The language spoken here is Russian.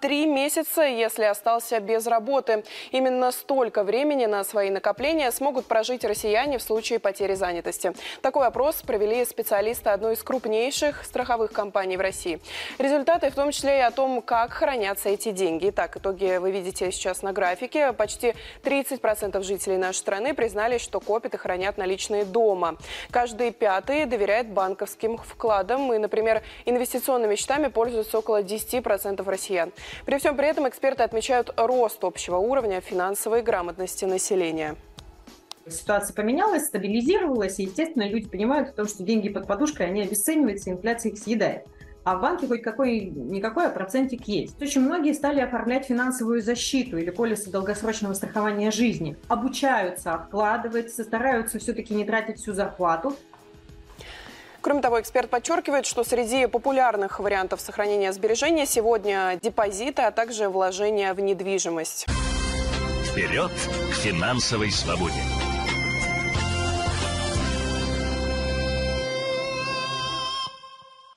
Три месяца, если остался без работы. Именно столько времени на свои накопления смогут прожить россияне в случае потери занятости. Такой опрос провели специалисты одной из крупнейших страховых компаний в России. Результаты в том числе и о том, как хранятся эти деньги. Итак, итоги вы видите сейчас на графике. Почти 30% жителей нашей страны признались, что копят и хранят наличные дома. Каждый пятый доверяет банковским вкладам и, например, инвестиционными счетами пользуются около 10% россиян. При всем при этом эксперты отмечают рост общего уровня финансовой грамотности населения. Ситуация поменялась, стабилизировалась, и, естественно, люди понимают, то, что деньги под подушкой, они обесцениваются, инфляция их съедает. А в банке хоть какой-никакой а процентик есть. Очень многие стали оформлять финансовую защиту или полисы долгосрочного страхования жизни. Обучаются откладывать, стараются все-таки не тратить всю зарплату. Кроме того, эксперт подчеркивает, что среди популярных вариантов сохранения сбережения сегодня депозиты, а также вложения в недвижимость. Вперед к финансовой свободе!